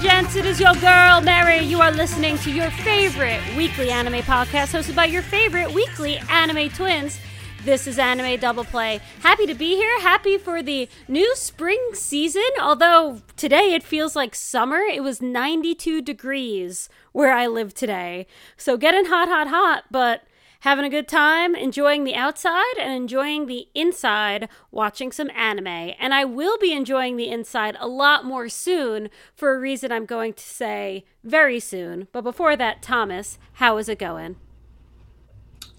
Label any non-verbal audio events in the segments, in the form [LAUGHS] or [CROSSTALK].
and gents, it is your girl, Mary. You are listening to your favorite weekly anime podcast hosted by your favorite weekly anime twins. This is Anime Double Play. Happy to be here. Happy for the new spring season. Although today it feels like summer. It was 92 degrees where I live today. So getting hot, hot, hot, but having a good time, enjoying the outside and enjoying the inside, watching some anime. And I will be enjoying the inside a lot more soon for a reason I'm going to say very soon. But before that, Thomas, how is it going?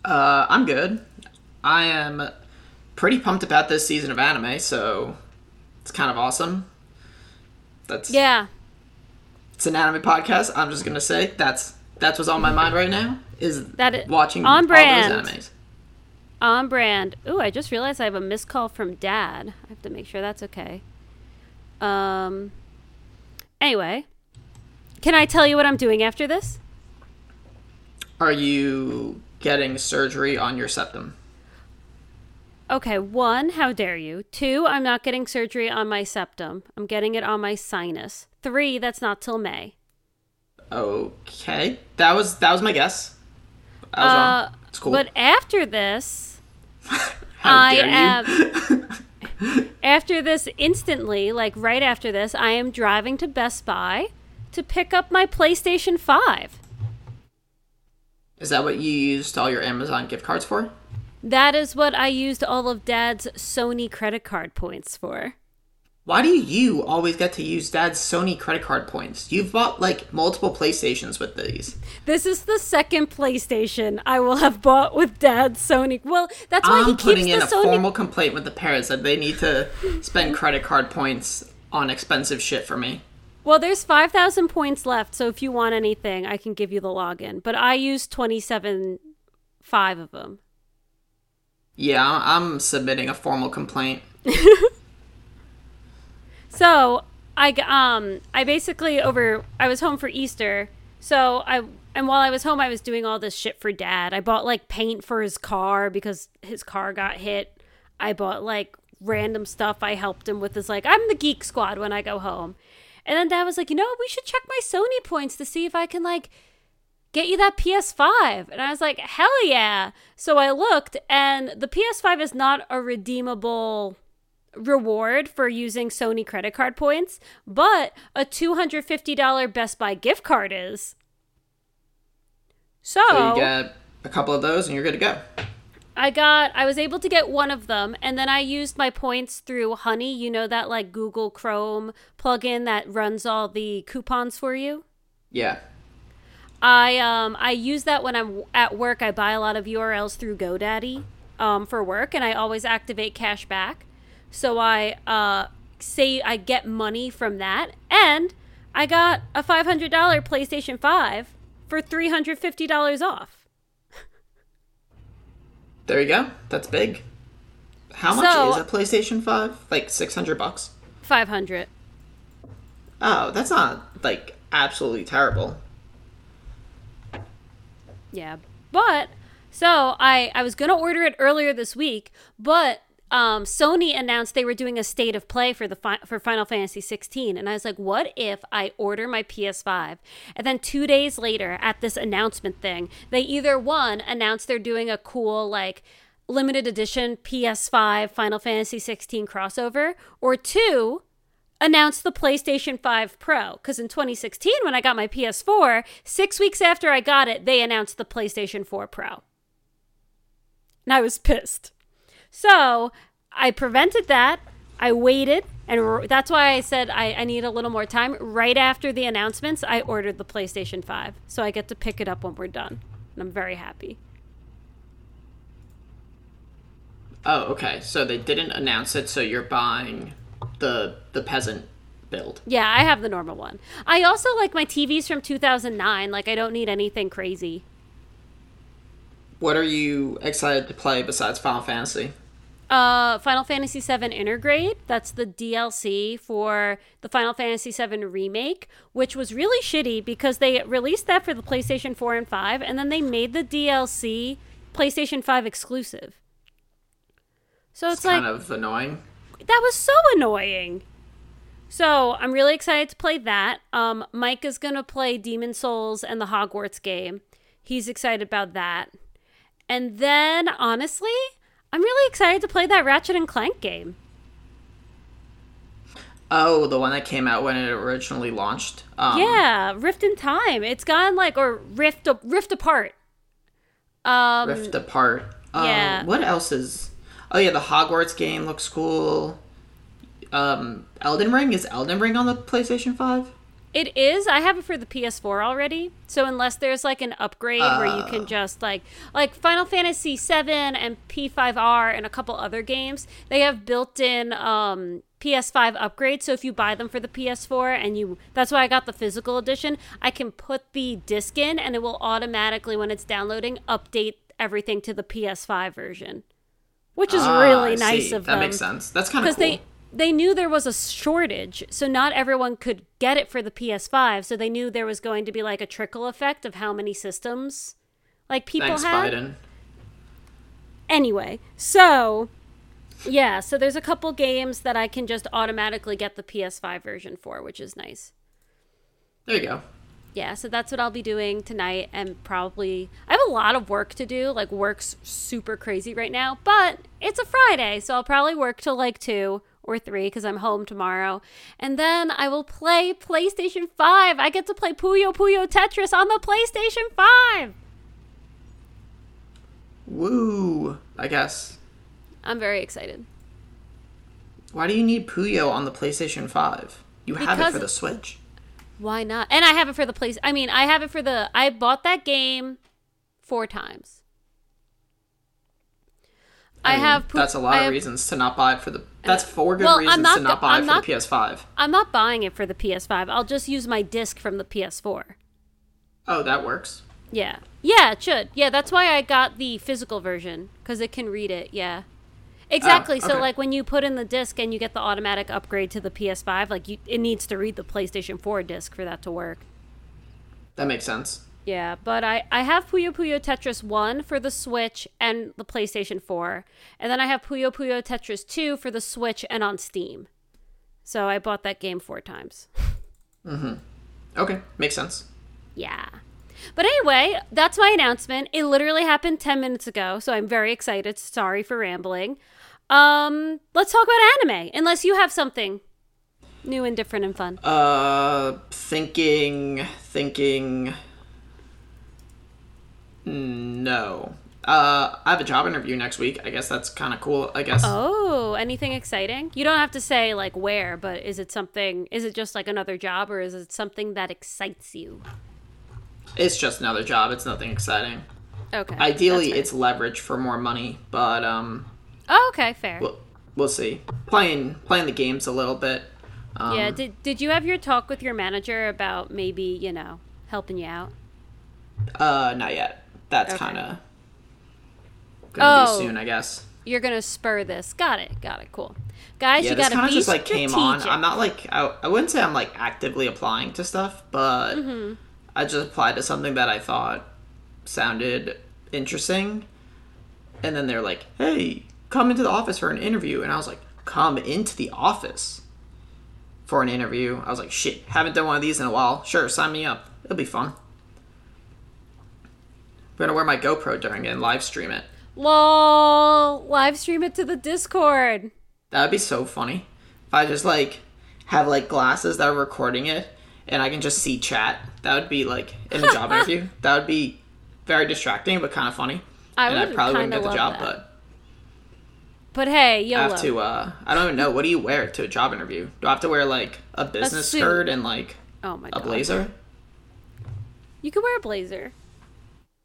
Uh, I'm good. I am pretty pumped about this season of anime, so it's kind of awesome. That's Yeah. It's an anime podcast. I'm just gonna say that's that's what's on my mind right now. Is That i- watching on brand. all those animes. On brand. Ooh, I just realized I have a missed call from dad. I have to make sure that's okay. Um anyway, can I tell you what I'm doing after this? Are you getting surgery on your septum? Okay, one, how dare you? Two, I'm not getting surgery on my septum. I'm getting it on my sinus. Three, that's not till May. Okay, that was that was my guess. I was Uh, wrong. It's cool. But after this, [LAUGHS] I am [LAUGHS] after this instantly, like right after this, I am driving to Best Buy to pick up my PlayStation 5. Is that what you used all your Amazon gift cards for? That is what I used all of Dad's Sony credit card points for. Why do you always get to use Dad's Sony credit card points? You've bought like multiple PlayStations with these. This is the second PlayStation I will have bought with Dad's Sony. Well, that's why he I'm keeps putting the in a Sony. formal complaint with the parents that they need to spend credit card points on expensive shit for me. Well, there's 5,000 points left, so if you want anything, I can give you the login. But I used 27, five of them. Yeah, I'm submitting a formal complaint. [LAUGHS] So I um I basically over I was home for Easter. So I and while I was home, I was doing all this shit for Dad. I bought like paint for his car because his car got hit. I bought like random stuff. I helped him with. This like I'm the geek squad when I go home. And then Dad was like, you know, we should check my Sony points to see if I can like get you that PS5. And I was like, hell yeah. So I looked, and the PS5 is not a redeemable reward for using Sony credit card points, but a $250 Best Buy gift card is. So, So you get a couple of those and you're good to go. I got I was able to get one of them and then I used my points through Honey, you know that like Google Chrome plugin that runs all the coupons for you? Yeah. I um I use that when I'm at work. I buy a lot of URLs through GoDaddy um for work, and I always activate cash back. So I uh say I get money from that, and I got a five hundred dollar PlayStation Five for three hundred fifty dollars off. There you go. That's big. How much So- is a PlayStation 5? Like 600 bucks? Five hundred. Oh, that's not like absolutely terrible. Yeah. But so I I was going to order it earlier this week, but um, Sony announced they were doing a state of play for the fi- for Final Fantasy 16 and I was like, what if I order my PS5 and then 2 days later at this announcement thing, they either one announced they're doing a cool like limited edition PS5 Final Fantasy 16 crossover or two announced the PlayStation 5 Pro. Because in 2016, when I got my PS4, six weeks after I got it, they announced the PlayStation 4 Pro. And I was pissed. So I prevented that. I waited. And r- that's why I said I, I need a little more time. Right after the announcements, I ordered the PlayStation 5. So I get to pick it up when we're done. And I'm very happy. Oh, okay. So they didn't announce it, so you're buying the the peasant build. Yeah, I have the normal one. I also like my TVs from 2009. Like, I don't need anything crazy. What are you excited to play besides Final Fantasy? Uh, Final Fantasy VII Intergrade. That's the DLC for the Final Fantasy VII remake, which was really shitty because they released that for the PlayStation 4 and 5, and then they made the DLC PlayStation 5 exclusive. So it's, It's like kind of annoying. that was so annoying. So I'm really excited to play that. Um, Mike is gonna play Demon's Souls and the Hogwarts game. He's excited about that. And then honestly, I'm really excited to play that Ratchet and Clank game. Oh, the one that came out when it originally launched. Um, yeah, Rift in Time. It's gone like or Rift Rift apart. Um, Rift apart. Um, yeah. What else is? Oh yeah, the Hogwarts game looks cool. Um, Elden Ring is Elden Ring on the PlayStation Five. It is. I have it for the PS4 already. So unless there's like an upgrade where you Uh. can just like like Final Fantasy 7 and P5R and a couple other games, they have built-in um PS5 upgrades. So if you buy them for the PS4 and you that's why I got the physical edition, I can put the disc in and it will automatically when it's downloading update everything to the PS5 version. Which is Ah, really nice see. of that them makes sense. That's kind of cool. they they knew there was a shortage so not everyone could get it for the ps5 so they knew there was going to be like a trickle effect of how many systems like people Thanks, had Biden. anyway so yeah so there's a couple games that i can just automatically get the ps5 version for which is nice There you go. yeah so that's what i'll be doing tonight and probably i have a lot of work to do like work's super crazy right now but it's a friday so i'll probably work till like 2 or 3 because i'm home tomorrow and then i will play playstation 5 i get to play puyo puyo tetris on the playstation 5 Woo! I guess. i'm very excited Why do you need Puyo on the PlayStation Five? You have it for the Switch. why not and i have it for the place i mean i have it for the i bought that game four times i, mean, have Pu- that's a lot of reasons to not buy it for the. That's four good Well, reasons not to not buy I'm it not- for the PS5. I'm not buying it for the PS5. I'll just use my disc from the PS4. Oh, that works. Yeah. Yeah, it should. Yeah, that's why I got the physical version because it can read it. Yeah. Exactly. Ah, so okay. like when you put in the disc and you get the automatic upgrade to the PS5, like you it needs to read the PlayStation 4 disc for that to work. That makes sense. Yeah, but I, I have Puyo Puyo Tetris 1 for the Switch and the PlayStation 4. And then I have Puyo Puyo Tetris 2 for the Switch and on Steam. So I bought that game four times. Mhm. Okay, makes sense. Yeah. But anyway, that's my announcement. It literally happened 10 minutes ago, so I'm very excited. Sorry for rambling. Um, let's talk about anime, unless you have something new and different and fun. Uh, thinking, thinking. No. Uh, I have a job interview next week. I guess that's kind of cool. I guess. Oh, anything exciting? You don't have to say like where, but is it something is it just like another job or is it something that excites you? It's just another job. It's nothing exciting. Okay. Ideally, it's leverage for more money, but um, Oh, okay, fair. we'll we'll see. Playing playing the games a little bit. Um, yeah, did did you have your talk with your manager about maybe, you know, helping you out? Uh, not yet. That's Okay. kind of gonna Oh. be soon, I guess. You're gonna spur this. Got it. Got it. Cool. Guys, Yeah, you this gotta kind be of just like came on. I'm not like I, I wouldn't say I'm like actively applying to stuff, but Mm-hmm. I just applied to something that I thought sounded interesting, and then they're like, "Hey, come into the office for an interview," and I was like, "Come into the office for an interview." I was like, "Shit, haven't done one of these in a while. Sure, sign me up. It'll be fun." I'm gonna wear my GoPro during it and live stream it. Lol. Live stream it to the Discord. That would be so funny. If I just like have like glasses that are recording it and I can just see chat. That would be like in a job [LAUGHS] interview. That would be very distracting but kind of funny. I and I would probably wouldn't get the job, that. but But hey, I have to uh I don't even know what do you wear to a job interview? Do I have to wear like a business suit. skirt and like oh my a god. blazer? You could wear a blazer.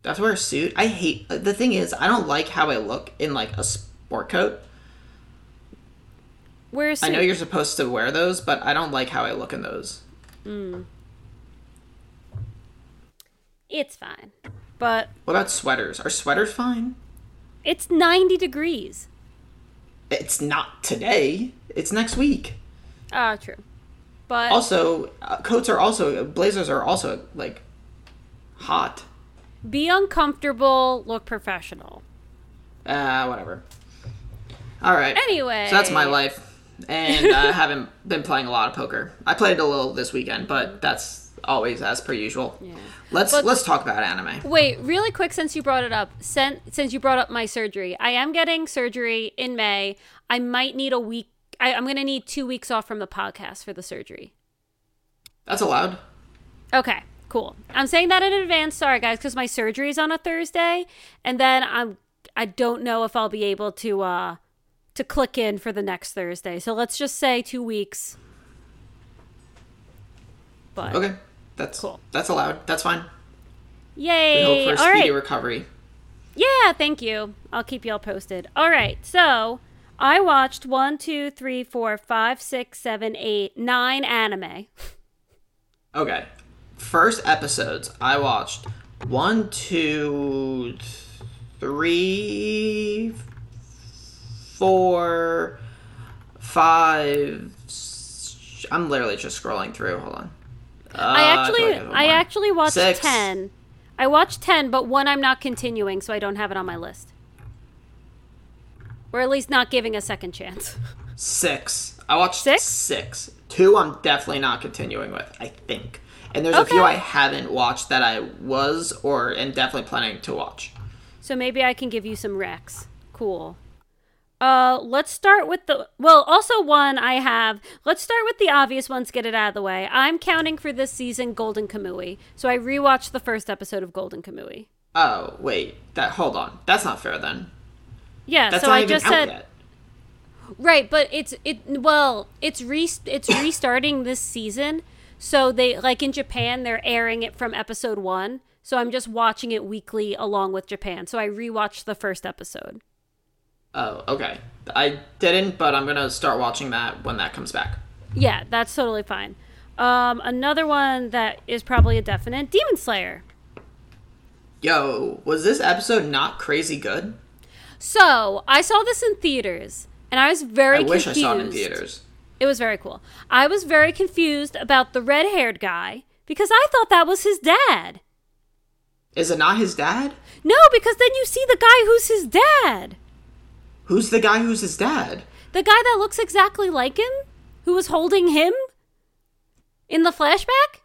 Do I have to wear a suit? I hate the thing is I don't like how I look in like a sport coat. Wear a I suit. I know you're supposed to wear those, but I don't like how I look in those. It's fine. But What about sweaters? Are sweaters fine? it's 90 degrees. It's not today. It's next week. Ah, true. But Also, uh, coats are also blazers are also like hot. Be uncomfortable, look professional. Uh, whatever. All right. Anyway. So that's my life. and I [LAUGHS] haven't been playing a lot of poker. I played a little this weekend, but that's always as per usual. Yeah. Let's But- let's talk about anime. Wait, really quick, since you brought it up, sen- since you brought up my surgery, I am getting surgery in May. I might need a week. I, I'm going to need two weeks off from the podcast for the surgery. That's allowed. Okay, cool. I'm saying that in advance. Sorry, guys, because my surgery is on a Thursday, and then I'm. I don't know if I'll be able to uh to click in for the next Thursday. So let's just say two weeks. But Okay, that's Cool. That's allowed. That's fine. We yay! hope for a speedy right. recovery. Yeah, thank you. I'll keep y'all posted. All right, so I watched one, two, three, four, five, six, seven, eight, nine anime. Okay. First episodes, I watched one, two, three, four, five. I'm literally just scrolling through. Hold on. Uh, I actually, have I actually watched Six. ten. I watched ten, but one I'm not continuing, so I don't have it on my list. Or at least not giving a second chance. Six. I watched Six? six. Two, I'm definitely not continuing with. I think. And there's a few I haven't watched that I was or am definitely planning to watch. So maybe I can give you some recs. Cool. Uh, let's start with the well. Also, one I have. Let's start with the obvious ones. Get it out of the way. I'm counting for this season Golden Kamui, so I rewatched the first episode of Golden Kamui. Oh wait, that hold on. That's not fair then. Yeah, That's so not I even just out said yet. right, but it's it well, it's re it's restarting this season. So they like in Japan, they're airing it from episode one. So I'm just watching it weekly along with Japan. So I rewatched the first episode. Oh, okay. I didn't, but I'm gonna start watching that when that comes back. Yeah, that's totally fine. Um, another one that is probably a definite Demon Slayer. Yo, was this episode not crazy good? So I saw this in theaters, and I was very I wish confused. I saw it in theaters. It was very cool. I was very confused about the red-haired guy because I thought that was his dad. Is it not his dad? No, because then you see the guy who's his dad, Who's the guy who's his dad? the guy that looks exactly like him, who was holding him in the flashback.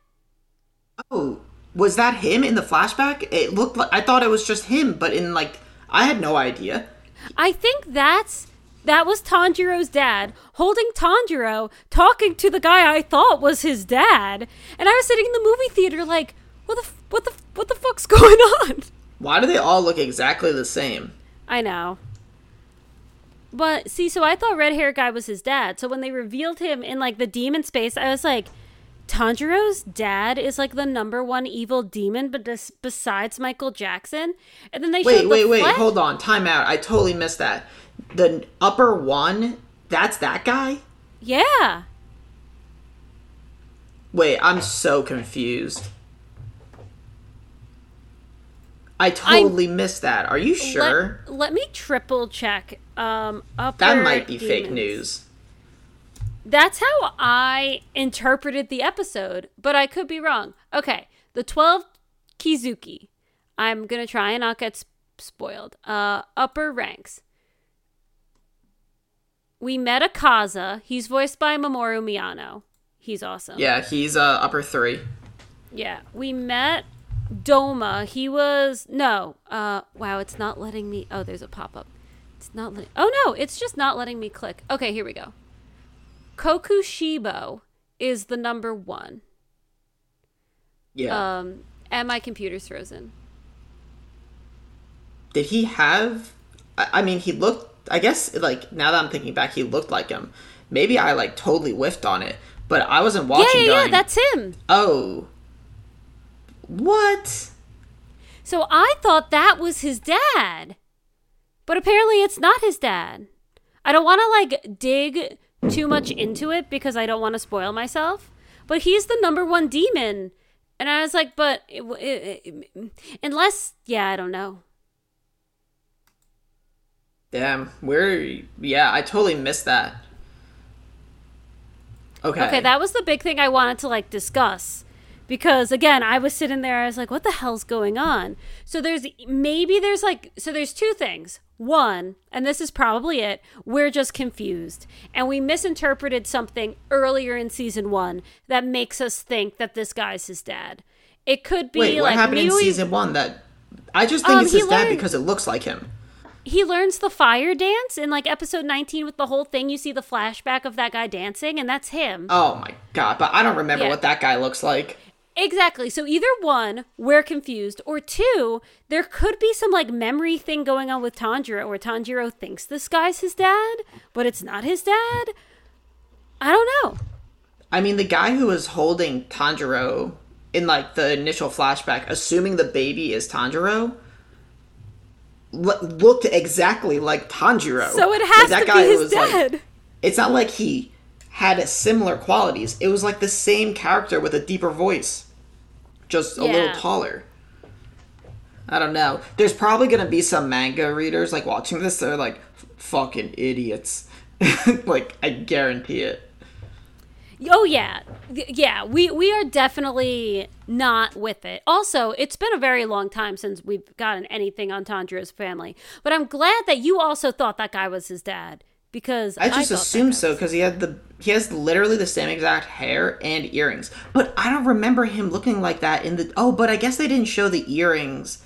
Oh, was that him in the flashback? It looked like I thought it was just him, but in like I had no idea. I think that's that was Tanjiro's dad holding Tanjiro, talking to the guy I thought was his dad, and I was sitting in the movie theater like, what the f- what the f- what the fuck's [LAUGHS] going on? Why do they all look exactly the same? I know. But see, so I thought red hair guy was his dad. So when they revealed him in like the demon space, I was like, Tanjiro's dad is like the number one evil demon, but des- besides Michael Jackson. And then they Wait, wait, the wait, flash- hold on. Time out. I totally missed that. The upper one, that's that guy? Yeah, Wait, I'm so confused. I totally missed that. Are you sure? Let, let me triple check. Um, upper that might be fake news. That's how I interpreted the episode, but I could be wrong. Okay, the 12 Kizuki. I'm going to try and not get spoiled. Uh, upper ranks. We met Akaza. He's voiced by Mamoru Miyano. He's awesome. Yeah, he's uh, upper three. Yeah. We met Doma. He was no. Uh wow, it's not letting me Oh, there's a pop-up. It's not letting Oh no, it's just not letting me click. Okay, here we go. Kokushibo is the number 1. Yeah. Um and my computer's frozen. Did he have? I, I mean, he looked. I guess like now that I'm thinking back, he looked like him. Maybe I like totally whiffed on it, but I wasn't watching. yeah, yeah, going, that's him. Oh. What? So I thought that was his dad. But apparently it's not his dad. I don't want to like dig too much into it because I don't want to spoil myself. But he's the number one demon. And I was like, but it, it, it- unless, yeah, I don't know. Damn. We're yeah. I totally missed that. Okay. Okay, that was the big thing I wanted to like discuss. Because again, I was sitting there, I was like, what the hell's going on? So there's maybe there's like, so there's two things. one, and this is probably it, we're just confused. And we misinterpreted something earlier in season one that makes us think that this guy's his dad. It could be Wait, what like happened in season one that I just think Um, it's his dad because it looks like him. He learns the fire dance in like episode 19 with the whole thing. You see the flashback of that guy dancing, and that's him. Oh my god, but I don't remember Yeah. what that guy looks like. Exactly. So either one, we're confused, or two, there could be some like memory thing going on with Tanjiro where Tanjiro thinks this guy's his dad, but it's not his dad. I don't know. I mean, the guy who was holding Tanjiro in like the initial flashback, assuming the baby is Tanjiro, looked exactly like Tanjiro. So it Like, has that to guy be his was, like- it's not like he had similar qualities. It was like the same character with a deeper voice, just a Yeah. little taller. I don't know. There's probably gonna be some manga readers like watching this. They're like, "Fucking idiots!" [LAUGHS] like I guarantee it. Oh yeah, yeah. We we are definitely not with it. Also, it's been a very long time since we've gotten anything on Tanjiro's family. But I'm glad that you also thought that guy was his dad because I just that assumed so because he had the he has literally the same exact hair and earrings. But I don't remember him looking like that in the. Oh, but I guess they didn't show the earrings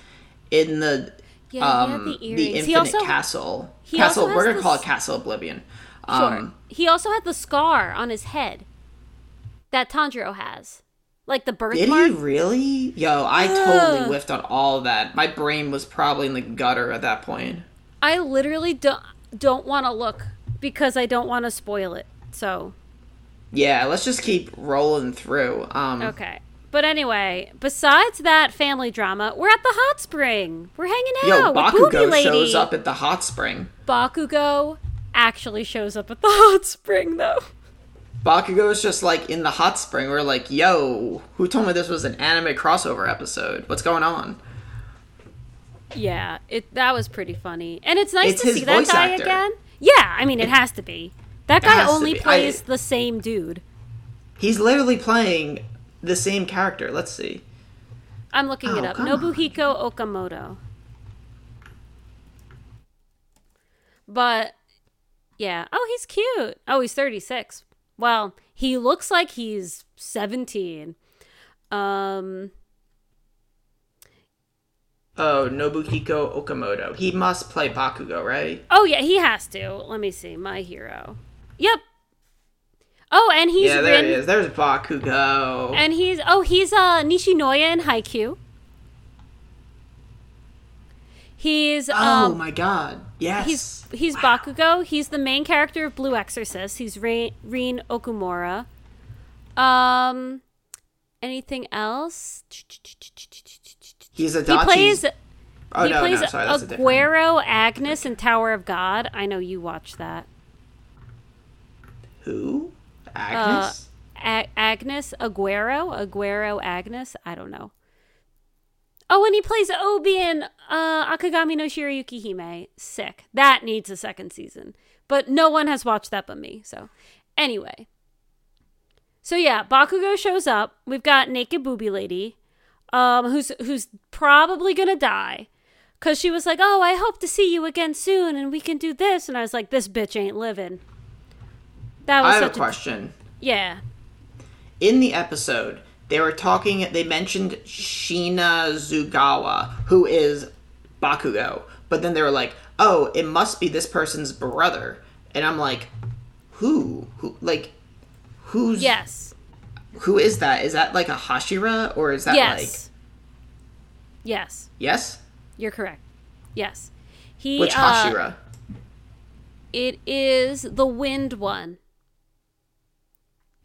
in the Yeah, um the the, earrings. He Infinite also- Castle. he Castle. We're gonna this- call it Castle Oblivion. Sure. Um, he also had the scar on his head that Tanjiro has, like the Did birthmark. he really? Yo, I totally whiffed on all that. My brain was probably in the gutter at that point. I literally don't don't want to look because I don't want to spoil it. So Yeah, let's just keep rolling through. Um, okay. But anyway, besides that family drama, we're at the hot spring. We're hanging Yo, out Booby Bakugo shows up at the hot spring. Bakugo actually shows up at the [LAUGHS] hot spring, though. Bakugo's just like in the hot spring. We're like, yo, who told me this was an anime crossover episode? What's going on? Yeah, it that was pretty funny, and it's nice It's to see that guy actor. again. Yeah, I mean, it has to be. That guy only be. I- plays the same dude. He's literally playing the same character. Let's see. I'm looking it Oh, up. come on. Nobuhiko Okamoto. But yeah. Oh, he's cute. Oh, he's 36. Well, he looks like he's 17. Um Oh, Nobuhiko Okamoto. He must play Bakugo, right? Oh yeah, he has to. Let me see. My hero. Yep. Oh, and he's yeah, there he is. There's Bakugo. And he's oh he's uh Nishinoya in Haikyuu. He's oh um my god. Yes. he's he's Bakugo. He's the main character of Blue Exorcist. He's Rin, Okumura. Um, anything else? He's a He plays Oh he no, plays no, sorry, that's a different. Aguero Agnes in Tower of God. I know you watch that. Who? Agnes? A- Agnes Aguero, Aguero Agnes. I don't know. Oh, and he plays Obi in uh, Akagami no Shirayuki Hime. Sick. That needs a second season, but no one has watched that but me. So, anyway. So yeah, Bakugo shows up. We've got naked booby lady, um, who's who's probably gonna die, cause she was like, "Oh, I hope to see you again soon, and we can do this." And I was like, "This bitch ain't living." That was I have a question. yeah. in the episode, they were talking. They mentioned Shinazugawa, who is Bakugo, but then they were like, "Oh, it must be this person's brother," and I'm like, "Who? Who? Like, who's? Yes. Who is that? Is that like a Hashira, or is that yes. like yes. yes? Yes? You're correct. Yes. He Which uh, Hashira? it is the wind one.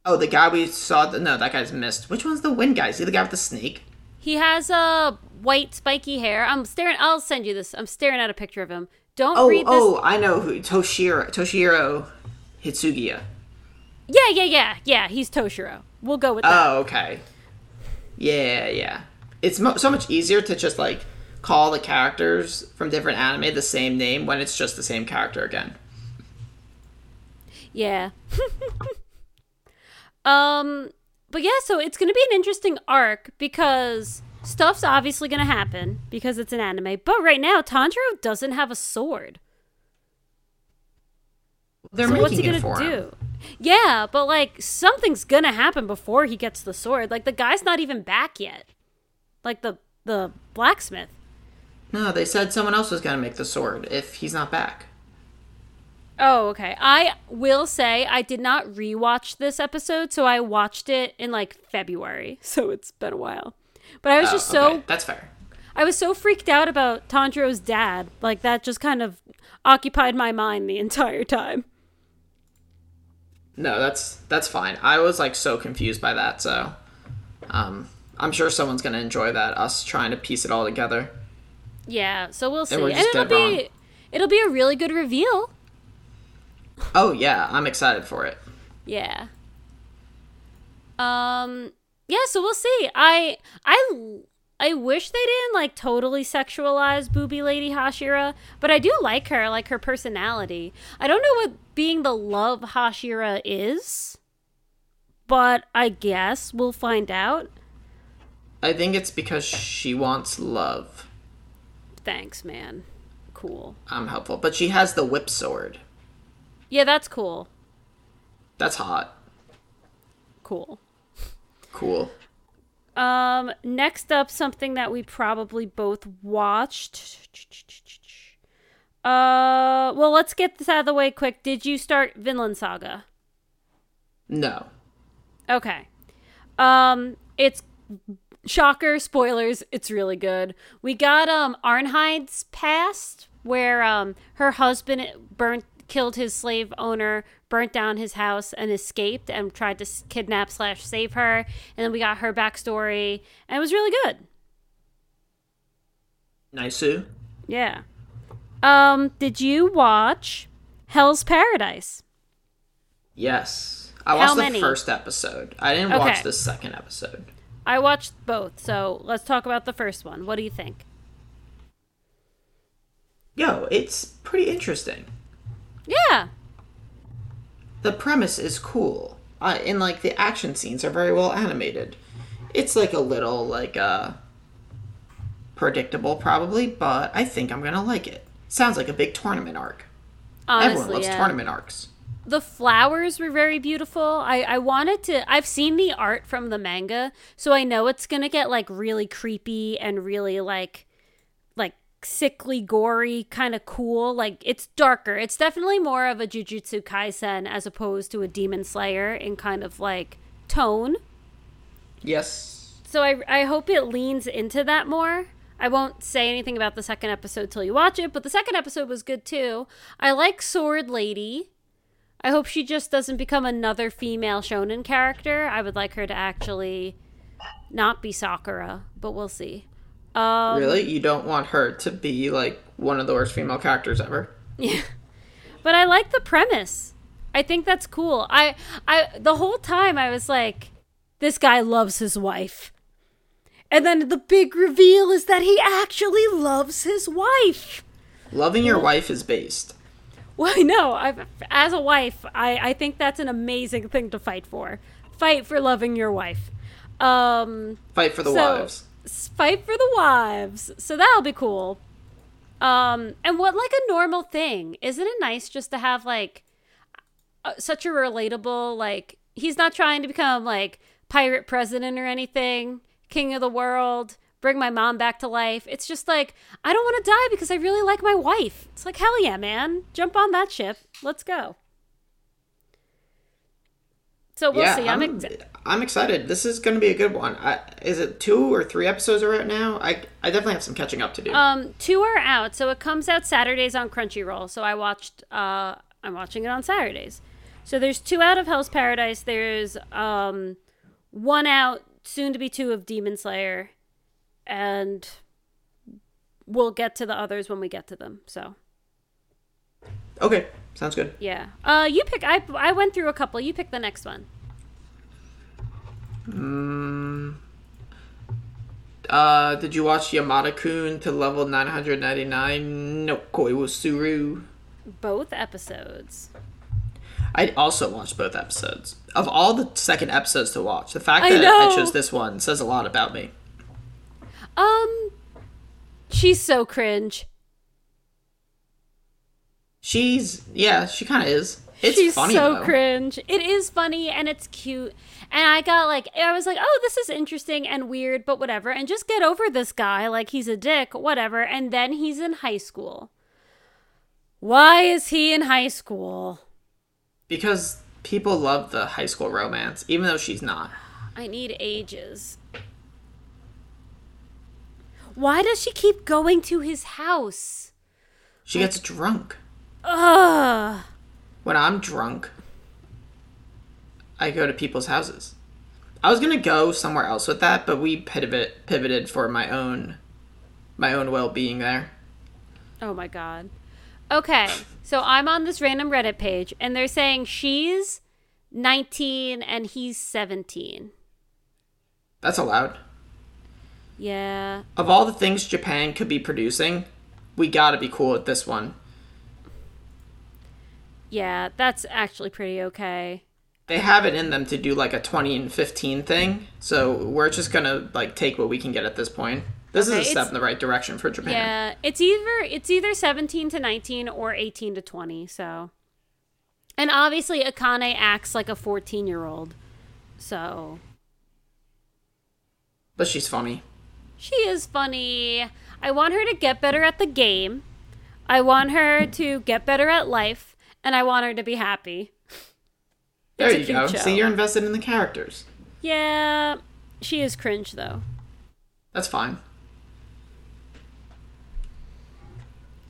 Oh, the guy we saw. The, no, that guy's missed. Which one's the wind guy? Is he the guy with the snake? He has a uh, white spiky hair. I'm staring I'll send you this. I'm staring at a picture of him. Don't Oh, read this. oh, I know who. Toshiro. Toshiro Hitsugaya. Yeah, yeah, yeah. Yeah, he's Toshiro. We'll go with that. Oh, okay. Yeah, yeah. It's mo- so much easier to just like call the characters from different anime the same name when it's just the same character again. Yeah. [LAUGHS] um but yeah, so it's going to be an interesting arc because stuff's obviously going to happen because it's an anime. But right now, Tanjiro doesn't have a sword. They're so what's he gonna do? him. Yeah, but like something's gonna happen before he gets the sword. Like the guy's not even back yet. Like the the blacksmith. No, they said someone else was gonna make the sword if he's not back. Oh, okay. I will say I did not rewatch this episode, so I watched it in like February. [LAUGHS] So it's been a while. But I was Oh, just so okay, that's fair. I was so freaked out about Tanjiro's dad. Like that just kind of occupied my mind the entire time. No, that's that's fine. I was like so confused by that, so um, I'm sure someone's gonna enjoy that. Us trying to piece it all together. Yeah, so we'll see. we're And, it'll be wrong. it'll be a really good reveal. Oh yeah, I'm excited for it. Yeah. Um yeah, so we'll see. I I I wish they didn't like totally sexualize booby lady Hashira, but I do like her, like her personality. I don't know what being the love Hashira is, but I guess we'll find out. I think it's because she wants love. Thanks, man. Cool. I'm helpful, but she has the whip sword. Yeah, that's cool. That's hot. Cool. Cool. Um, next up, something that we probably both watched. Uh, well, let's get this out of the way quick. Did you start Vinland Saga? No. Okay. Um, it's shocker spoilers. It's really good. We got um Arnheid's past, where um her husband burnt killed his slave owner, burnt down his house, and escaped and tried to kidnap slash save her. And then we got her backstory, and it was really good. Nisu. Yeah. Um, did you watch Hell's Paradise? Yes. I watched the first episode. I didn't watch the second episode. I watched both, so let's talk about the first one. What do you think? Yo, it's pretty interesting. Yeah. The premise is cool. Uh, and like the action scenes are very well animated. It's like a little like uh predictable probably, but I think I'm gonna like it. Sounds like a big tournament arc. Honestly, Everyone loves yeah. tournament arcs. the flowers were very beautiful. I, I wanted to. I've seen the art from the manga, so I know it's gonna get like really creepy and really like sickly, gory, kind of cool. Like it's darker. It's definitely more of a Jujutsu Kaisen as opposed to a Demon Slayer in kind of like tone. Yes. So I I hope it leans into that more. I won't say anything about the second episode till you watch it, but the second episode was good too. I like Sword Lady. I hope she just doesn't become another female shonen character. I would like her to actually not be Sakura, but we'll see. Um, really? You don't want her to be like one of the worst female characters ever? Yeah. But I like the premise. I think that's cool. I I the whole time I was like this guy loves his wife. And then the big reveal is that he actually loves his wife. Loving your wife is based. Well, [LAUGHS] I know. I, as a wife, I, I think that's an amazing thing to fight for. Fight for loving your wife. Um, Fight for the So- wives. Fight for the wives. So that'll be cool. Um, and what like a normal thing? Isn't it nice just to have like uh, such a relatable like he's not trying to become like pirate president or anything, king of the world, bring my mom back to life. It's just like I don't want to die because I really like my wife. It's like hell yeah, man. Jump on that ship. Let's go. So we'll yeah, see. I'm, I'm, ex- I'm excited. This is going to be a good one. I, is it two or three episodes are out now? I I definitely have some catching up to do. Um, two are out, so it comes out Saturdays on Crunchyroll. So I watched. Uh, I'm watching it on Saturdays. So there's two out of Hell's Paradise. There's um, one out, soon to be two of Demon Slayer, and we'll get to the others when we get to them. So okay, sounds good. yeah. Uh, you pick. I I went through a couple. You pick the next one. Uh, did you watch Yamada Kun to level 999 no Koi Suru? Both episodes. I also watched both episodes. Of all the second episodes to watch, the fact I that I chose this one says a lot about me. Um, she's so cringe. She's yeah, she kind of is. It's funny. she's funny so though. cringe. It is funny and it's cute. And I got like, I was like, oh, this is interesting and weird, but whatever. And just get over this guy. Like, he's a dick, whatever. And then he's in high school. Why is he in high school? because people love the high school romance, even though she's not. I need ages. Why does she keep going to his house? She gets drunk. Ugh. When I'm drunk, I go to people's houses. I was gonna go somewhere else with that, but we pivot pivoted for my own my own well being there. Oh my god. Okay, so I'm on this random Reddit page, and they're saying she's 19 and he's 17. That's allowed. Yeah. Of all the things Japan could be producing, we gotta be cool with this one. Yeah, that's actually pretty okay. They have it in them to do like a 20 and 15 thing, so we're just gonna like take what we can get at this point. This Okay, is a step in the right direction for Japan. Yeah, it's either it's either 17 to 19 or 18 to 20, so. And obviously Akane acts like a 14-year-old. So, But she's funny. She is funny. I want her to get better at the game. I want her to get better at life, and I want her to be happy. There you go. show. See, you're invested in the characters. Yeah, she is cringe though. That's fine.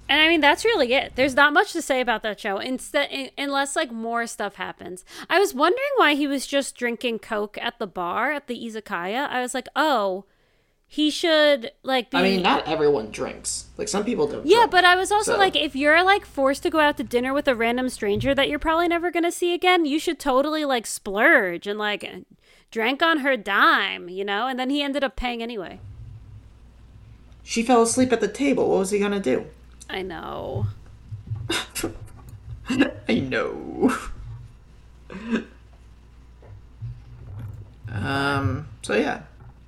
And I mean that's really it. There's not much to say about that show instead unless like more stuff happens. I was wondering why he was just drinking coke at the bar at the izakaya. I was like, "Oh, he should like be I mean, not everyone drinks. Like some people don't. Yeah, drink. but I was also So- like, if you're like forced to go out to dinner with a random stranger that you're probably never gonna see again, you should totally like splurge and like drank on her dime, you know. And then he ended up paying anyway. she fell asleep at the table. What was he gonna do? I know. [LAUGHS] I know. [LAUGHS] um. So yeah,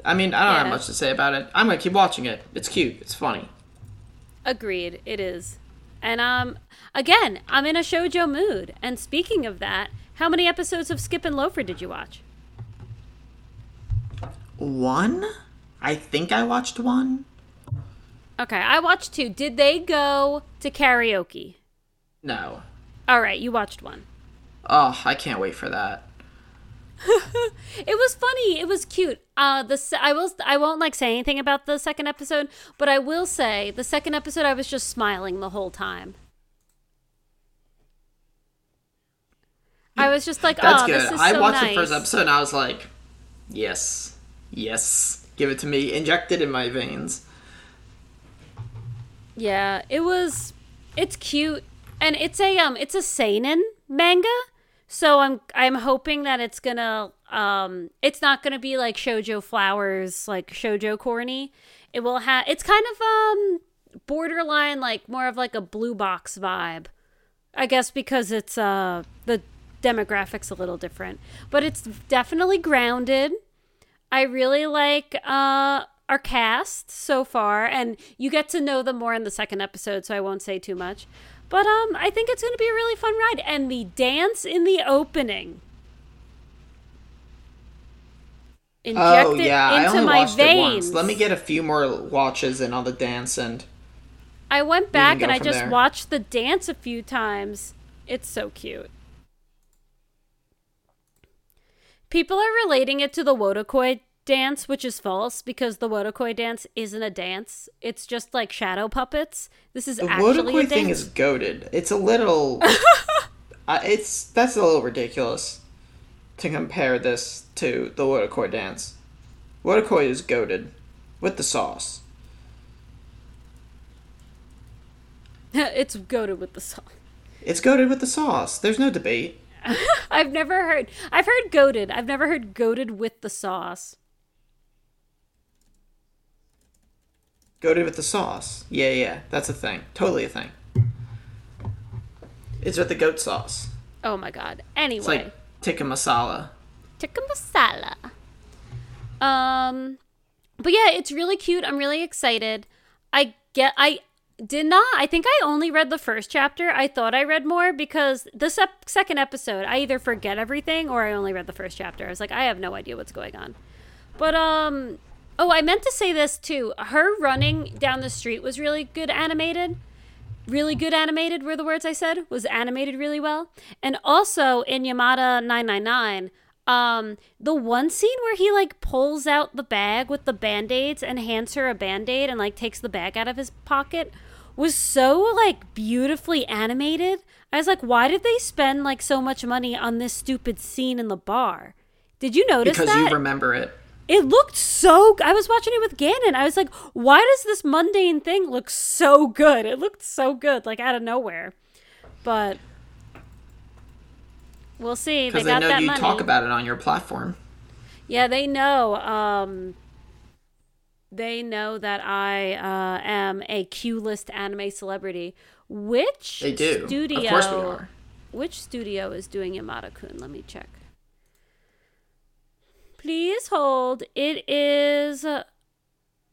I mean, I don't have much to say about it. I'm gonna keep watching it. It's cute. It's funny. Agreed. It is. And um, again, I'm in a shojo mood. And speaking of that, how many episodes of Skip and Loafer did you watch? One. I think I watched one. Okay, I watched two. Did they go to karaoke? No. All right, you watched one. Oh, I can't wait for that. [LAUGHS] It was funny. It was cute. Uh, the se- I will I won't like say anything about the second episode, but I will say the second episode I was just smiling the whole time. I was just like, That's oh, good. this is I so watched nice. the first episode and I was like, yes, yes, give it to me, inject it in my veins. Yeah, it was. It's cute, and it's a um, it's a seinen manga. So I'm I'm hoping that it's gonna um, it's not gonna be like shojo flowers, like shojo corny. It will have. It's kind of um, borderline like more of like a blue box vibe. I guess because it's uh the demographics a little different, but it's definitely grounded. I really like uh our cast so far and you get to know them more in the second episode so I won't say too much. But um I think it's going to be a really fun ride and the dance in the opening oh yeah, I into only my watched veins. Let me get a few more watches in on the dance and I went back go and I just there. watched the dance a few times. It's so cute. People are relating it to the Wodokoi dance, which is false because the Wodokoi dance isn't a dance. It's just like shadow puppets. This is the actually a Wodokoi thing is goaded. It's a little, [LAUGHS] uh, it's that's a little ridiculous to compare this to the Wodokoi dance. Wodokoi is [LAUGHS] goaded with the sauce. it's goaded with the song. It's goaded with the sauce. There's no debate. [LAUGHS] I've never heard. I've heard goaded. I've never heard goaded with the sauce. Goaded with the sauce. Yeah, yeah, that's a thing. Totally a thing. It's with the goat sauce. Oh my god. Anyway. It's like tikka masala. tikka masala. Um, but yeah, it's really cute. I'm really excited. I get I did not. I think I only read the first chapter. I thought I read more because the sep- second episode, I either forget everything or I only read the first chapter. I was like, I have no idea what's going on. But um oh, I meant to say this too. Her running down the street was really good animated. Really good animated were the words I said. Was animated really well. And also in Yamada 999, um the one scene where he like pulls out the bag with the band-aids and hands her a band-aid and like takes the bag out of his pocket was so like beautifully animated i was like why did they spend like so much money on this stupid scene in the bar did you notice because that you remember it. It looked so i was watching it with gannon i was like why does this mundane thing look so good it looked so good like out of nowhere but we'll see they got know that you money talk about it on your platform. yeah, they know. Um, they know that I uh, am a Q list anime celebrity. Which They do. studio? Of course we are. Which studio is doing Yamada Kun? Let me check. Please hold. It is uh,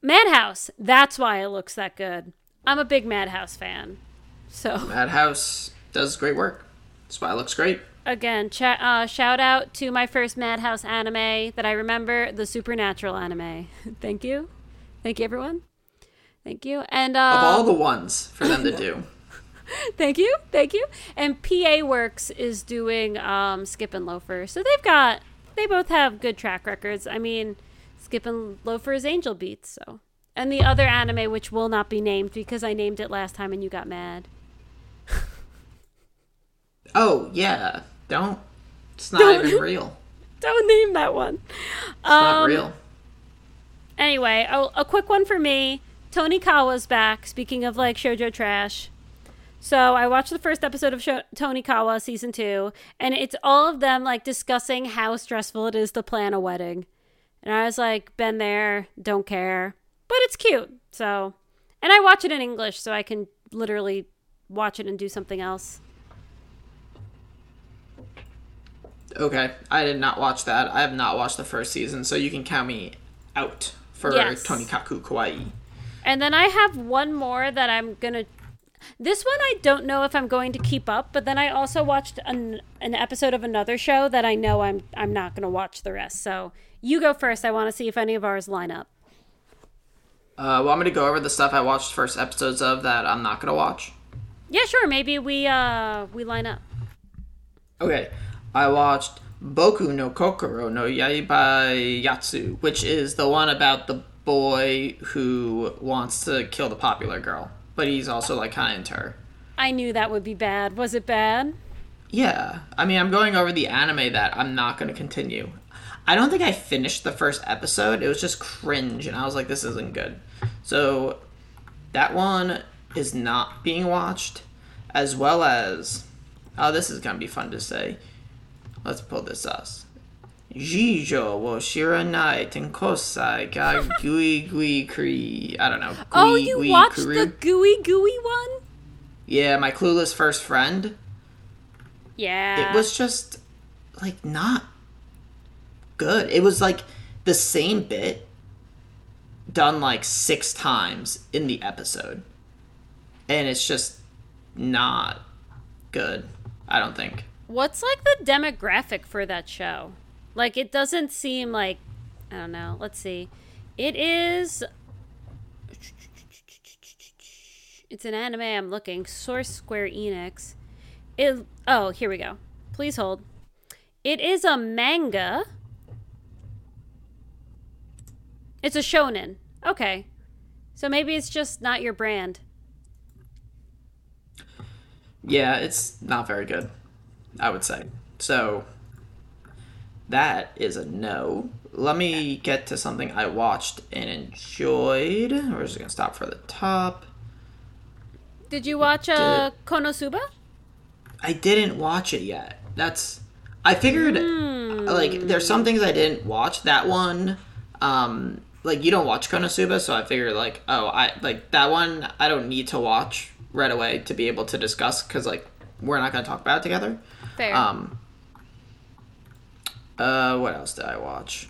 Madhouse. That's why it looks that good. I'm a big Madhouse fan. So Madhouse does great work. That's why it looks great. again, cha- uh, shout out to my first Madhouse anime that I remember, the Supernatural anime. [LAUGHS] Thank you, thank you, everyone. Thank you, and uh, Of all the ones for them to [LAUGHS] do. thank you, thank you. And PA Works is doing um, Skip and Loafer, so they've got they both have good track records. I mean, Skip and Loafer is Angel Beats, so and the other anime which will not be named because I named it last time and you got mad. [LAUGHS] Oh, yeah. Don't. It's not Don't. even [LAUGHS] real. Don't name that one. It's not Um, real. Anyway, a, a quick one for me. Tonikawa's back. Speaking of like shoujo trash, so I watched the first episode of Sho- Tonikawa season two, and it's all of them like discussing how stressful it is to plan a wedding. And I was like, been there, don't care, but it's cute. So, and I watch it in English, so I can literally watch it and do something else. Okay. I did not watch that. I have not watched the first season, so you can count me out for Yes. Tonikaku Kawaii. And then I have one more that I'm gonna. This one I don't know if I'm going to keep up, but then I also watched an, an episode of another show that I know I'm I'm not gonna watch the rest. So you go first. I want to see if any of ours line up. Uh, well, I'm to go over the stuff I watched first episodes of that I'm not going to watch. Yeah, sure. Maybe we uh we line up. Okay. I watched Boku no Kokoro no Yabai Yatsu, which is the one about the boy who wants to kill the popular girl, but he's also like kind of into her. I knew that would be bad. Was it bad? Yeah, I mean, I'm going over the anime that I'm not going to continue. I don't think I finished the first episode. It was just cringe, and I was like, this isn't good. So, that one is not being watched, as well as. Oh, this is going to be fun to say. Let's pull this up. Jijo wo shiranai tenkosai ga [LAUGHS] gui gui kuri. I don't know. Gui, oh, you gui watched kuru. the gooey gooey one? Yeah, my clueless first friend. Yeah. it was just like not good. It was like the same bit done like six times in the episode. And it's just not good, I don't think. What's like the demographic for that show? Like it doesn't seem like I don't know. Let's see. It is It's an anime I'm looking. Source Square Enix. It Oh, here we go. Please hold. It is a manga. It's a shonen. Okay. So maybe it's just not your brand. Yeah, it's not very good, I would say. So that is a no. Let me get to something I watched and enjoyed. We're just gonna stop for the top. Did you watch uh, Konosuba? I didn't watch it yet. That's I figured like there's some things I didn't watch. That one, um, like you don't watch Konosuba, so I figured like oh I like that one I don't need to watch right away to be able to discuss because like we're not gonna talk about it together. Fair. Um. Uh, what else did I watch?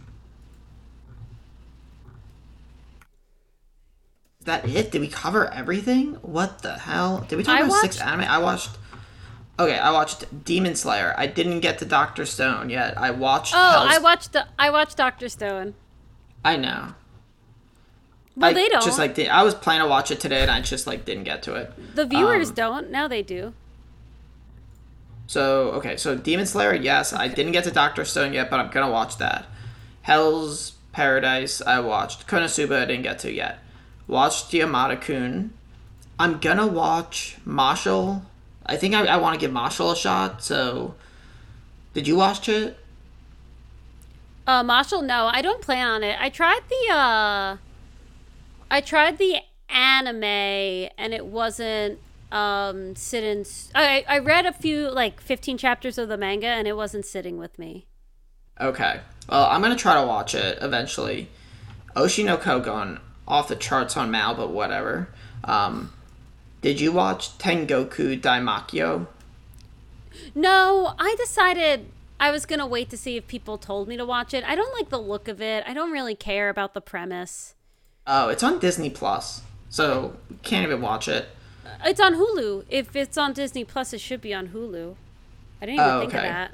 Is that it? Did we cover everything? What the hell? Did we talk I about six anime? I watched. Okay, I watched Demon Slayer. I didn't get to Doctor Stone yet. I watched. Oh, Hell's- I watched the, I watched Doctor Stone. I know. Well, I they don't. Just like di- I was planning to watch it today, and I just like didn't get to it. the viewers um, don't. Now they do. So okay, so Demon Slayer, yes, I didn't get to Doctor Stone yet, but I'm gonna watch that. Hell's Paradise, I watched. Konosuba, I didn't get to yet. Watched Yamada Kun. I'm gonna watch Mashle. I think I, I want to give Mashle a shot. So, did you watch it? Uh, Mashle, no, I don't plan on it. I tried the, uh, I tried the anime, and it wasn't um sitting. I I read a few like 15 chapters of the manga, and it wasn't sitting with me. Okay. Well, I'm gonna try to watch it eventually. Oshino Kogon off the charts on Mal, but whatever. Um, did you watch Tengoku Daimakyo? No, I decided I was gonna wait to see if people told me to watch it. I don't like the look of it. I don't really care about the premise. Oh, it's on Disney Plus, so can't even watch it. It's on Hulu. If it's on Disney Plus, it should be on Hulu. I didn't even Oh, think of that.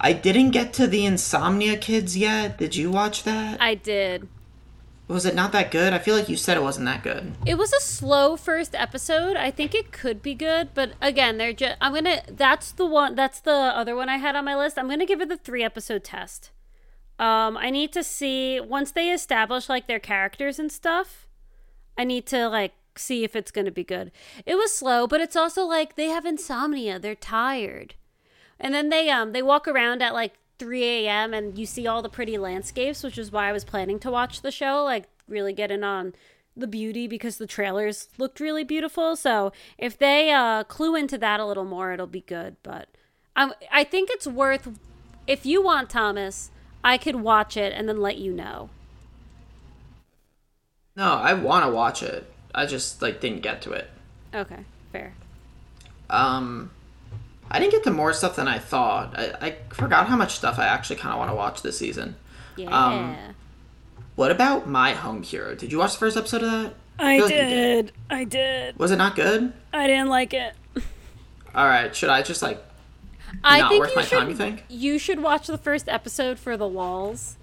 I didn't get to the Insomnia Kids yet. Did you watch that? I did. Was it not that good? I feel like you said it wasn't that good. It was a slow first episode. I think it could be good, but again, they're just. I'm gonna. That's the one. That's the other one I had on my list. I'm gonna give it the three episode test. Um, I need to see once they establish like their characters and stuff. I need to like see if it's gonna be good. It was slow, but it's also like they have insomnia. They're tired, and then they um they walk around at like 3 a.m. and you see all the pretty landscapes, which is why I was planning to watch the show. Like really get in on the beauty because the trailers looked really beautiful. So if they uh, clue into that a little more, it'll be good. But I I think it's worth if you want Thomas, I could watch it and then let you know. No, I want to watch it. I just like didn't get to it. Okay, fair. Um, I didn't get to more stuff than I thought. I, I forgot how much stuff I actually kind of want to watch this season. Yeah. What about My Home Hero? Did you watch the first episode of that? I feel like you did. I did. Was it not good? I didn't like it. All right, should I just like I not think worth you my should, time? You think? you should watch the first episode for the walls.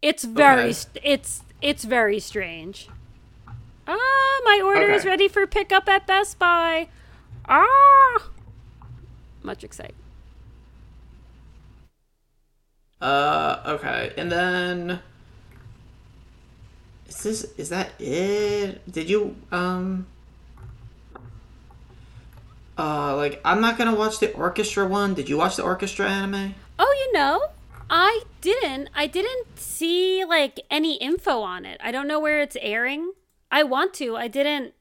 It's very Okay. it's it's very strange. Ah, my order is ready for pickup at Best Buy. Ah, much excited. Uh, okay, and then is this is that it? Did you um? Uh, like I'm not gonna watch the orchestra one. Did you watch the orchestra anime? Oh, you know, I didn't. I didn't see like any info on it. I don't know where it's airing. I want to. I didn't.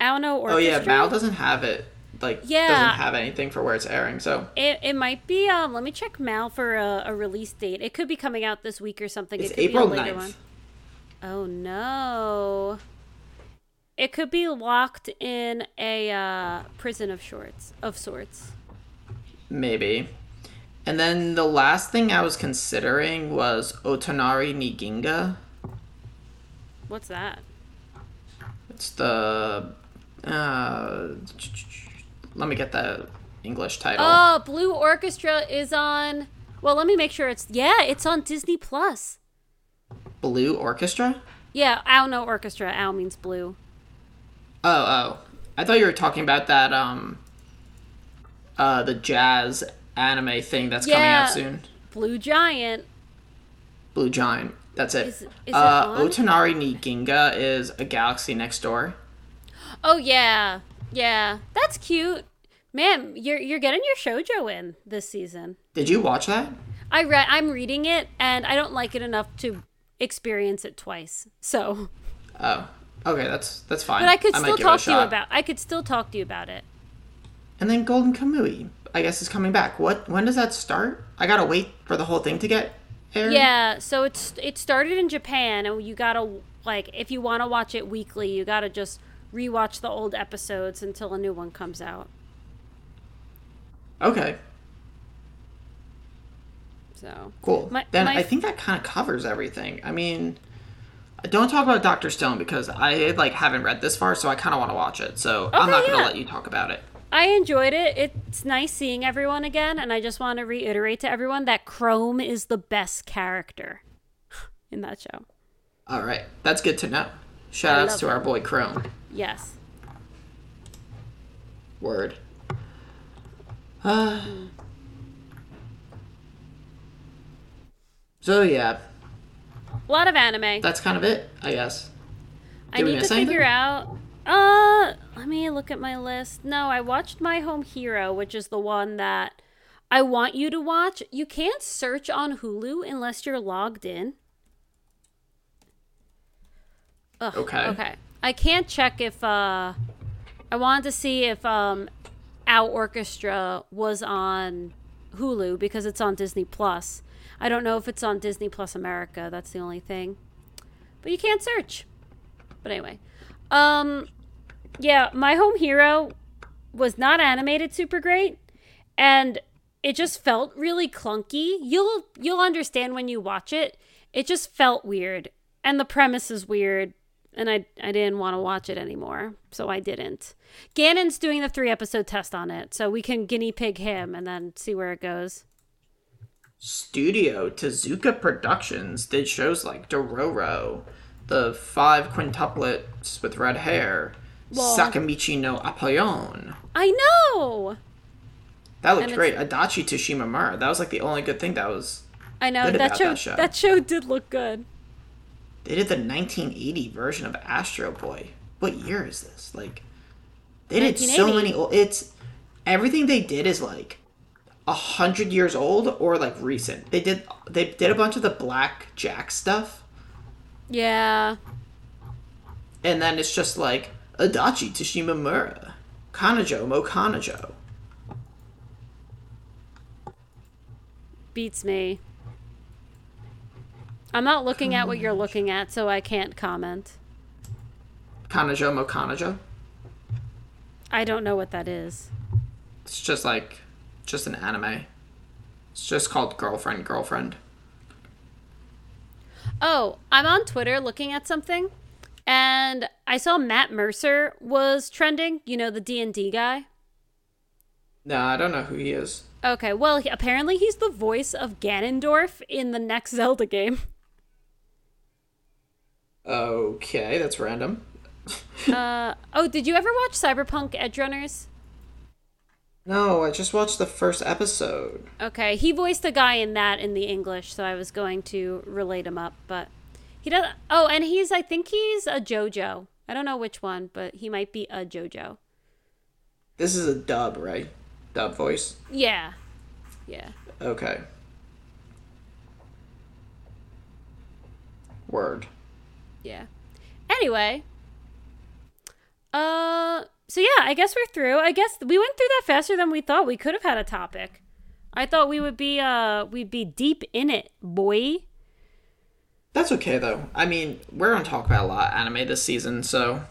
I don't know. Orchestra. Oh yeah, Mal doesn't have it. Like Yeah. doesn't have anything for where it's airing. So It, it might be. Um, let me check Mal for a, a release date. It could be coming out this week or something. it's it could April be a later 9th. one. Oh no! It could be locked in a uh, prison of shorts of sorts. Maybe. And then the last thing I was considering was Otonari ni Ginga. What's that? It's the uh let me get the English title. Oh, Blue Orchestra is on. Well, let me make sure it's yeah, it's on Disney Plus. Blue Orchestra? Yeah, Ao no orchestra. Ao means blue. Oh, oh. I thought you were talking about that um uh the jazz anime thing that's coming out soon. Blue Giant. Blue Giant. That's it. Is- is it uh on? Otonari ni Ginga is a galaxy next door. Oh yeah, yeah, that's cute. Man, you're you're getting your shojo in this season. Did you watch that? I read. I'm reading it, and I don't like it enough to experience it twice. So, Oh. Okay, that's that's fine. but I could might still it talk to you about. I could still talk to you about it. And then Golden Kamui, I guess, is coming back. What? When does that start? I gotta wait for the whole thing to get aired. Yeah. So it's it started in Japan, and you gotta like if you want to watch it weekly, you gotta just rewatch the old episodes until a new one comes out. Okay. So Cool. My- then my I think that kind of covers everything. I mean, Don't talk about Doctor Stone because I like haven't read this far, so I kind of want to watch it. So I'm Okay, not gonna let you talk about it. I enjoyed it. It's nice seeing everyone again, and I just want to reiterate to everyone that Chrome is the best character [LAUGHS] in that show. All right, that's good to know. Shout outs love to our boy Chrome. Yes. Word. Uh, so yeah, A lot of anime. that's kind of it, I guess. I need to figure anything? out. Uh, let me look at my list. No, I watched My Home Hero, which is the one that I want you to watch. You can't search on Hulu unless you're logged in. Ugh, Okay. Okay. I can't check if uh I wanted to see if um Our Orchestra was on Hulu because it's on Disney Plus. I don't know if it's on Disney Plus America. That's the only thing. But you can't search. But anyway, um, yeah, My Home Hero was not animated super great, and it just felt really clunky. You'll you'll understand when you watch it. It just felt weird, and the premise is weird, and I I didn't want to watch it anymore, so I didn't. Gannon's doing the three episode test on it, so we can guinea pig him and then see where it goes. Studio Tezuka Productions did shows like Dororo, the five quintuplets with red hair, Well- Sakamichi no Apollon. I know. That looked And great. Adachi to Shimamura. That was like the only good thing that was. I know Good that show, that show. That show did look good. They did the 1980 version of Astro Boy. What year is this? Like, they did so many. old It's everything they did is like a hundred years old or like recent. They did they did a bunch of the Black Jack stuff, Yeah. and then it's just like Adachi Toshimamura, Kanojo Mo Kanojo. beats me. I'm not looking at what you're looking at, so I can't comment. Kanojo Mo Kanojo. I don't know what that is. It's just like just an anime. It's just called Girlfriend Girlfriend. Oh, I'm on Twitter looking at something, and I saw Matt Mercer was trending. You know the D and D guy. No, I don't know who he is. Okay, well, he, apparently he's the voice of Ganondorf in the next [LAUGHS] Zelda game. Okay, that's random. [LAUGHS] Uh, oh, did you ever watch Cyberpunk Edgerunners? No, I just watched the first episode. Okay, he voiced a guy in that in the English, so I was going to relate him up, but he does. Oh, and he's I think he's a JoJo. I don't know which one, but he might be a JoJo. This is a dub, right? Dub voice. Yeah, yeah. Okay. Word. Yeah. Anyway, uh, so yeah, I guess we're through. I guess we went through that faster than we thought. We could have had a topic. I thought we would be uh we'd be deep in it, boy. That's okay though. I mean, we're gonna talk about a lot anime this season, so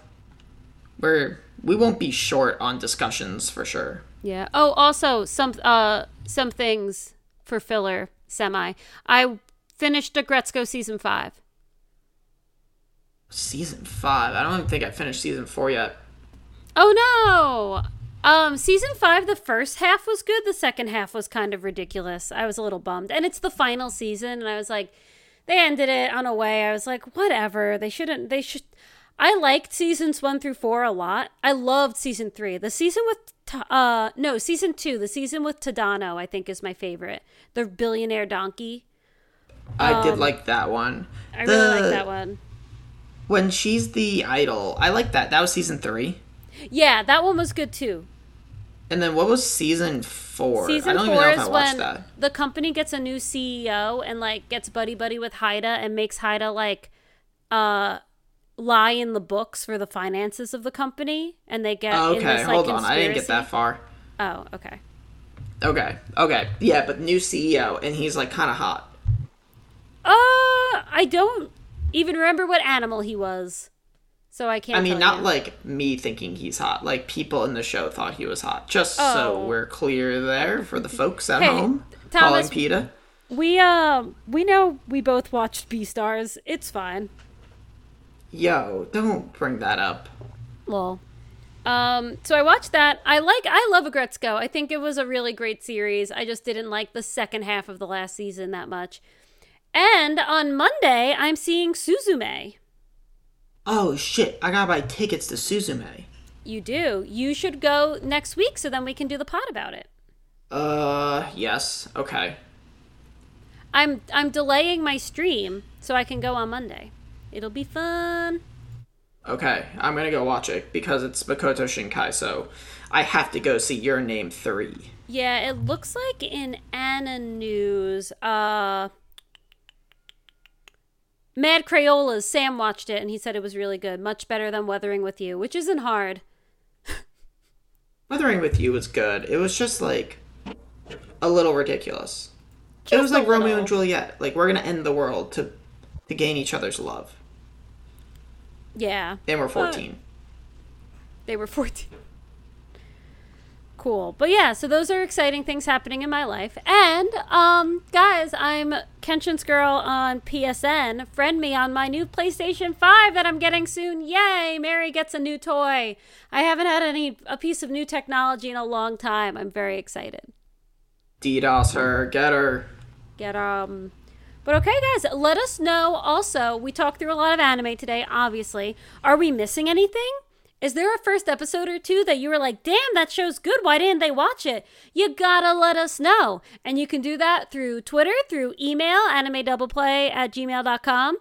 we're we won't be short on discussions for sure. Yeah. Oh, also some uh some things for filler semi. I finished Aggretsuko season five. Season five. I don't even think I finished season four yet. Oh no. Um, season five, the first half was good. The second half was kind of ridiculous. I was a little bummed, and it's the final season, and I was like, they ended it on a way. I was like, whatever. They shouldn't. They should. I liked seasons one through four a lot. I loved season three. The season with uh no season two. The season with Tadano, I think, is my favorite. The billionaire donkey. I did like that one. Um, I really like that one. When she's the idol, I like that. That was season three. Yeah, that one was good too. And then what was season four? Season I don't four even know if is I when that. the company gets a new CEO and like gets buddy buddy with Haida and makes Haida like uh lie in the books for the finances of the company and they get Oh, in okay, this, like, hold on. I didn't get that far. Oh, okay. Okay, okay. Yeah, but new CEO, and he's like kind of hot. Uh I don't even remember what animal he was. So I can't I mean, not you. like me thinking he's hot. Like people in the show thought he was hot. Just Oh. so we're clear there for the folks at Hey, home. Thomas- calling PETA. we uh we know we both watched Beastars. It's fine. Yo, don't bring that up. Well, um, so I watched that. I like, I love Aggretsuko. I think it was a really great series. I just didn't like the second half of the last season that much. And on Monday, I'm seeing Suzume. Oh shit! I gotta buy tickets to Suzume. You do. You should go next week so then we can do the pod about it. Uh, yes. Okay. I'm I'm delaying my stream so I can go on Monday. It'll be fun. Okay, I'm gonna go watch it because it's Makoto Shinkai, so I have to go see Your Name 3. Yeah, it looks like in Anna News, uh Mad Crayola's Sam watched it and he said it was really good, much better than Weathering with You, which isn't hard. [LAUGHS] Weathering with You was good. It was just like a little ridiculous. it was like Romeo little. and Juliet. Like we're gonna end the world to to gain each other's love. Yeah. They we're But- 14. They were 14. Cool. But yeah, so those are exciting things happening in my life. And um guys, I'm Kenshin's girl on PSN. Friend me on my new PlayStation 5 that I'm getting soon. Yay! Mary gets a new toy. I haven't had any a piece of new technology in a long time. I'm very excited. DDoS her, get her. Get um but okay guys, let us know also. We talked through a lot of anime today, obviously. Are we missing anything? Is there a first episode or two that you were like, damn, that show's good. Why didn't they watch it? You gotta let us know. And you can do that through Twitter, through email, anime animedoubleplay at gmail.com,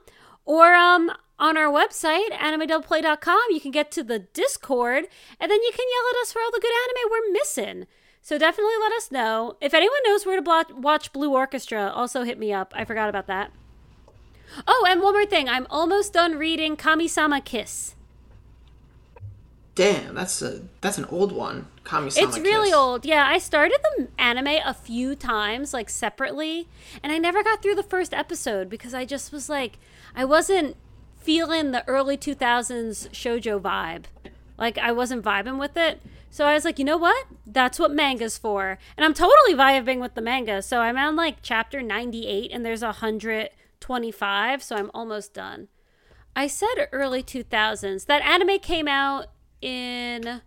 or um, on our website, animedoubleplay.com. You can get to the Discord, and then you can yell at us for all the good anime we're missing. So definitely let us know. If anyone knows where to watch Blue Orchestra, also hit me up. I forgot about that. Oh, and one more thing. I'm almost done reading Kami-sama Kiss. Damn, that's a that's an old one. Kami-sama It's really Kiss. old. Yeah, I started the anime a few times, like separately, and I never got through the first episode because I just was like, I wasn't feeling the early 2000s shojo vibe. Like, I wasn't vibing with it. So I was like, you know what? That's what manga's for. And I'm totally vibing with the manga. So I'm on like chapter 98 and there's 125. So I'm almost done. I said early 2000s. That anime came out in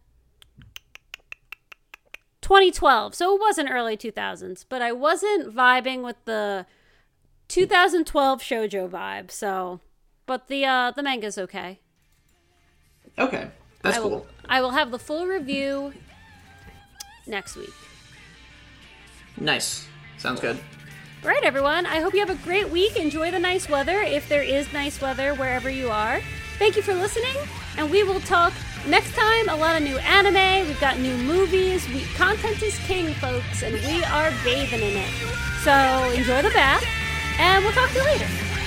2012. So it wasn't early 2000s, but I wasn't vibing with the 2012 shojo vibe. So, but the uh the manga's okay. Okay, that's I will, cool. I will have the full review next week. Nice. Sounds good. All right, everyone. I hope you have a great week. Enjoy the nice weather if there is nice weather wherever you are. Thank you for listening, and we will talk next time. A lot of new anime. We've got new movies. We, content is king, folks, and we are bathing in it. So enjoy the bath, and we'll talk to you later.